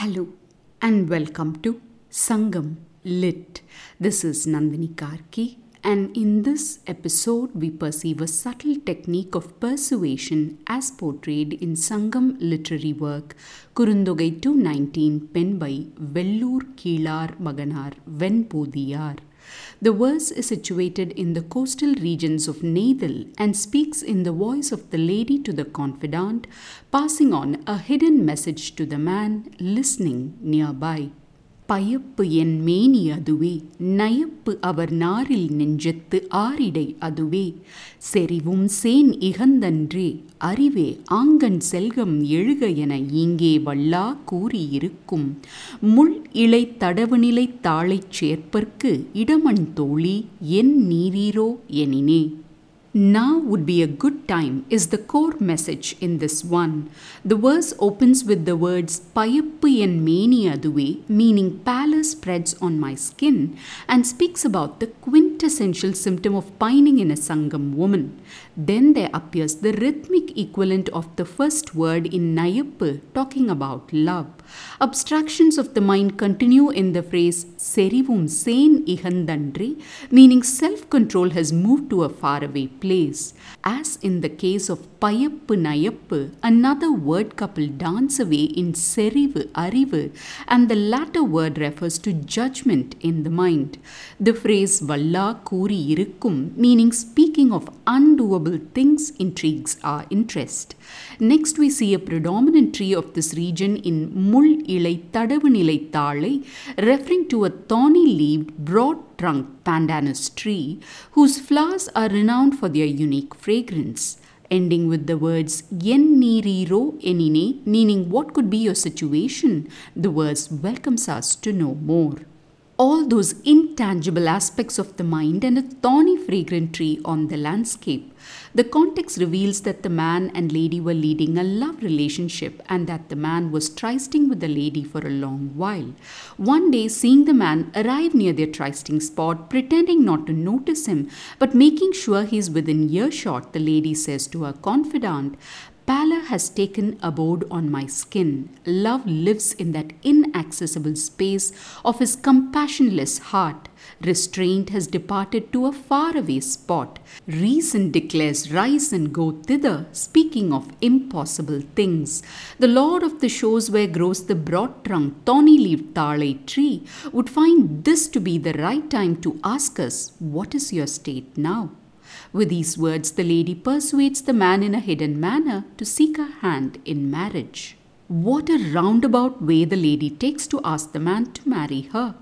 Hello and welcome to Sangam Lit. This is Nandini Karky, and in this episode, we perceive a subtle technique of persuasion as portrayed in Sangam literary work Kurundogai 219, penned by Vellur Kilar Maganar Venpodiyar. The verse is situated in the coastal regions of Neithal and speaks in the voice of the lady to the confidant, passing on a hidden message to the man listening nearby. பயப்பு என் மேனி அதுவே. நயப்பு அவர் நாரில் நெஞ்சத்து ஆரிடை அதுவே. செறிவும் சேன் இகந்தன்றே. அறிவே ஆங்கன் செல்கம் எழுக என இங்கே வல்லா கூறியிருக்கும். முள் இலை தடவுநிலை தாளைச் சேர்ப்பர்க்கு இடமன் தோழி என் நீரீரோ எனினே. Now would be a good time is the core message in this one. The verse opens with the words Payappu en meni aduve, meaning pallor spreads on my skin, and speaks about the quintessential symptom of pining in a Sangam woman. Then there appears the rhythmic equivalent of the first word in Nayappu, talking about love. Abstractions of the mind continue in the phrase Serivum sen ihandandre, meaning self control has moved to a faraway place. As in the case of Payappu Nayappu, another word couple dance away in Serivu Arivu, and the latter word refers to judgment in the mind. The phrase Valla Irukkum, meaning speaking of undoable things, intrigues our interest. Next, we see a predominant tree of this region in Mul Ilai Tadavu Nilai Thalai, referring to a thorny leaved, broad trunk pandanus tree whose flowers are renowned for their unique fragrance. Ending with the words yen niriro enine, meaning what could be your situation, the verse welcomes us to know more all those intangible aspects of the mind and a thorny fragrant tree on the landscape. The context reveals that the man and lady were leading a love relationship and that the man was trysting with the lady for a long while. One day, seeing the man arrive near their trysting spot, pretending not to notice him, but making sure he is within earshot, the lady says to her confidant, Pallor has taken abode on my skin. Love lives in that inaccessible space of his compassionless heart. Restraint has departed to a faraway spot. Reason declares, Rise and go thither, speaking of impossible things. The lord of the shores where grows the broad trunked, thorny leaved thalai tree, would find this to be the right time to ask us, What is your state now? With these words, the lady persuades the man in a hidden manner to seek her hand in marriage. What a roundabout way the lady takes to ask the man to marry her.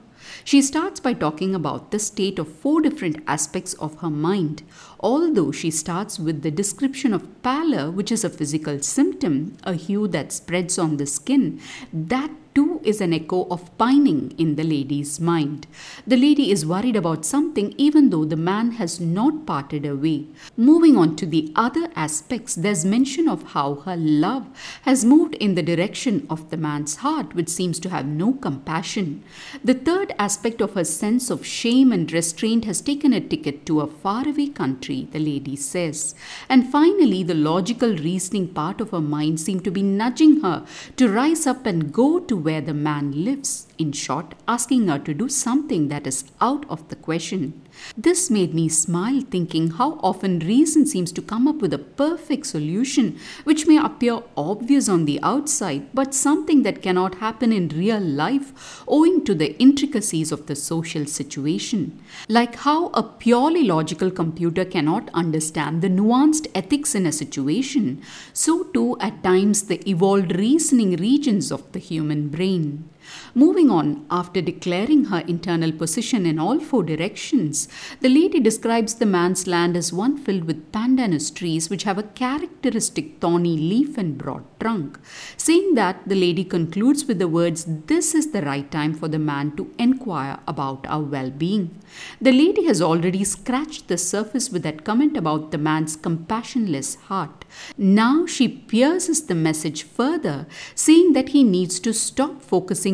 She starts by talking about the state of four different aspects of her mind. Although she starts with the description of pallor, which is a physical symptom, a hue that spreads on the skin, that too is an echo of pining in the lady's mind. The lady is worried about something even though the man has not parted away. Moving on to the other aspects, there's mention of how her love has moved in the direction of the man's heart, which seems to have no compassion. The third aspect of her sense of shame and restraint has taken a ticket to a faraway country, the lady says. And finally, the logical reasoning part of her mind seemed to be nudging her to rise up and go to where the man lives. In short, asking her to do something that is out of the question. This made me smile, thinking how often reason seems to come up with a perfect solution which may appear obvious on the outside, but something that cannot happen in real life owing to the intricacies of the social situation. Like how a purely logical computer cannot understand the nuanced ethics in a situation, so too at times the evolved reasoning regions of the human brain. Moving on, after declaring her internal position in all four directions, the lady describes the man's land as one filled with pandanus trees which have a characteristic thorny leaf and broad trunk. Saying that, the lady concludes with the words, This is the right time for the man to inquire about our well being. The lady has already scratched the surface with that comment about the man's compassionless heart. Now she pierces the message further, saying that he needs to stop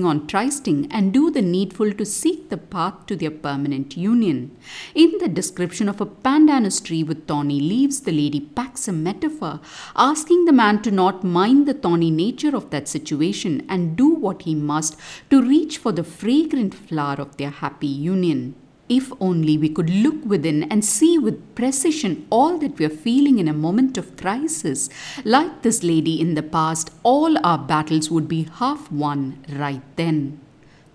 on trysting and do the needful to seek the path to their permanent union. In the description of a pandanus tree with thorny leaves, the lady packs a metaphor, asking the man to not mind the thorny nature of that situation and do what he must to reach for the fragrant flower of their happy union. If only we could look within and see with precision all that we are feeling in a moment of crisis. Like this lady in the past, all our battles would be half won right then.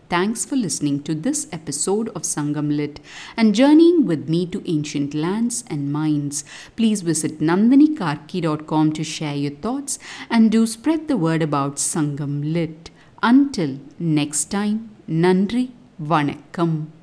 Thanks for listening to this episode of Sangam Lit and journeying with me to ancient lands and minds. Please visit nandinikarky.com to share your thoughts and do spread the word about Sangam Lit. Until next time, Nandri Vanakkam.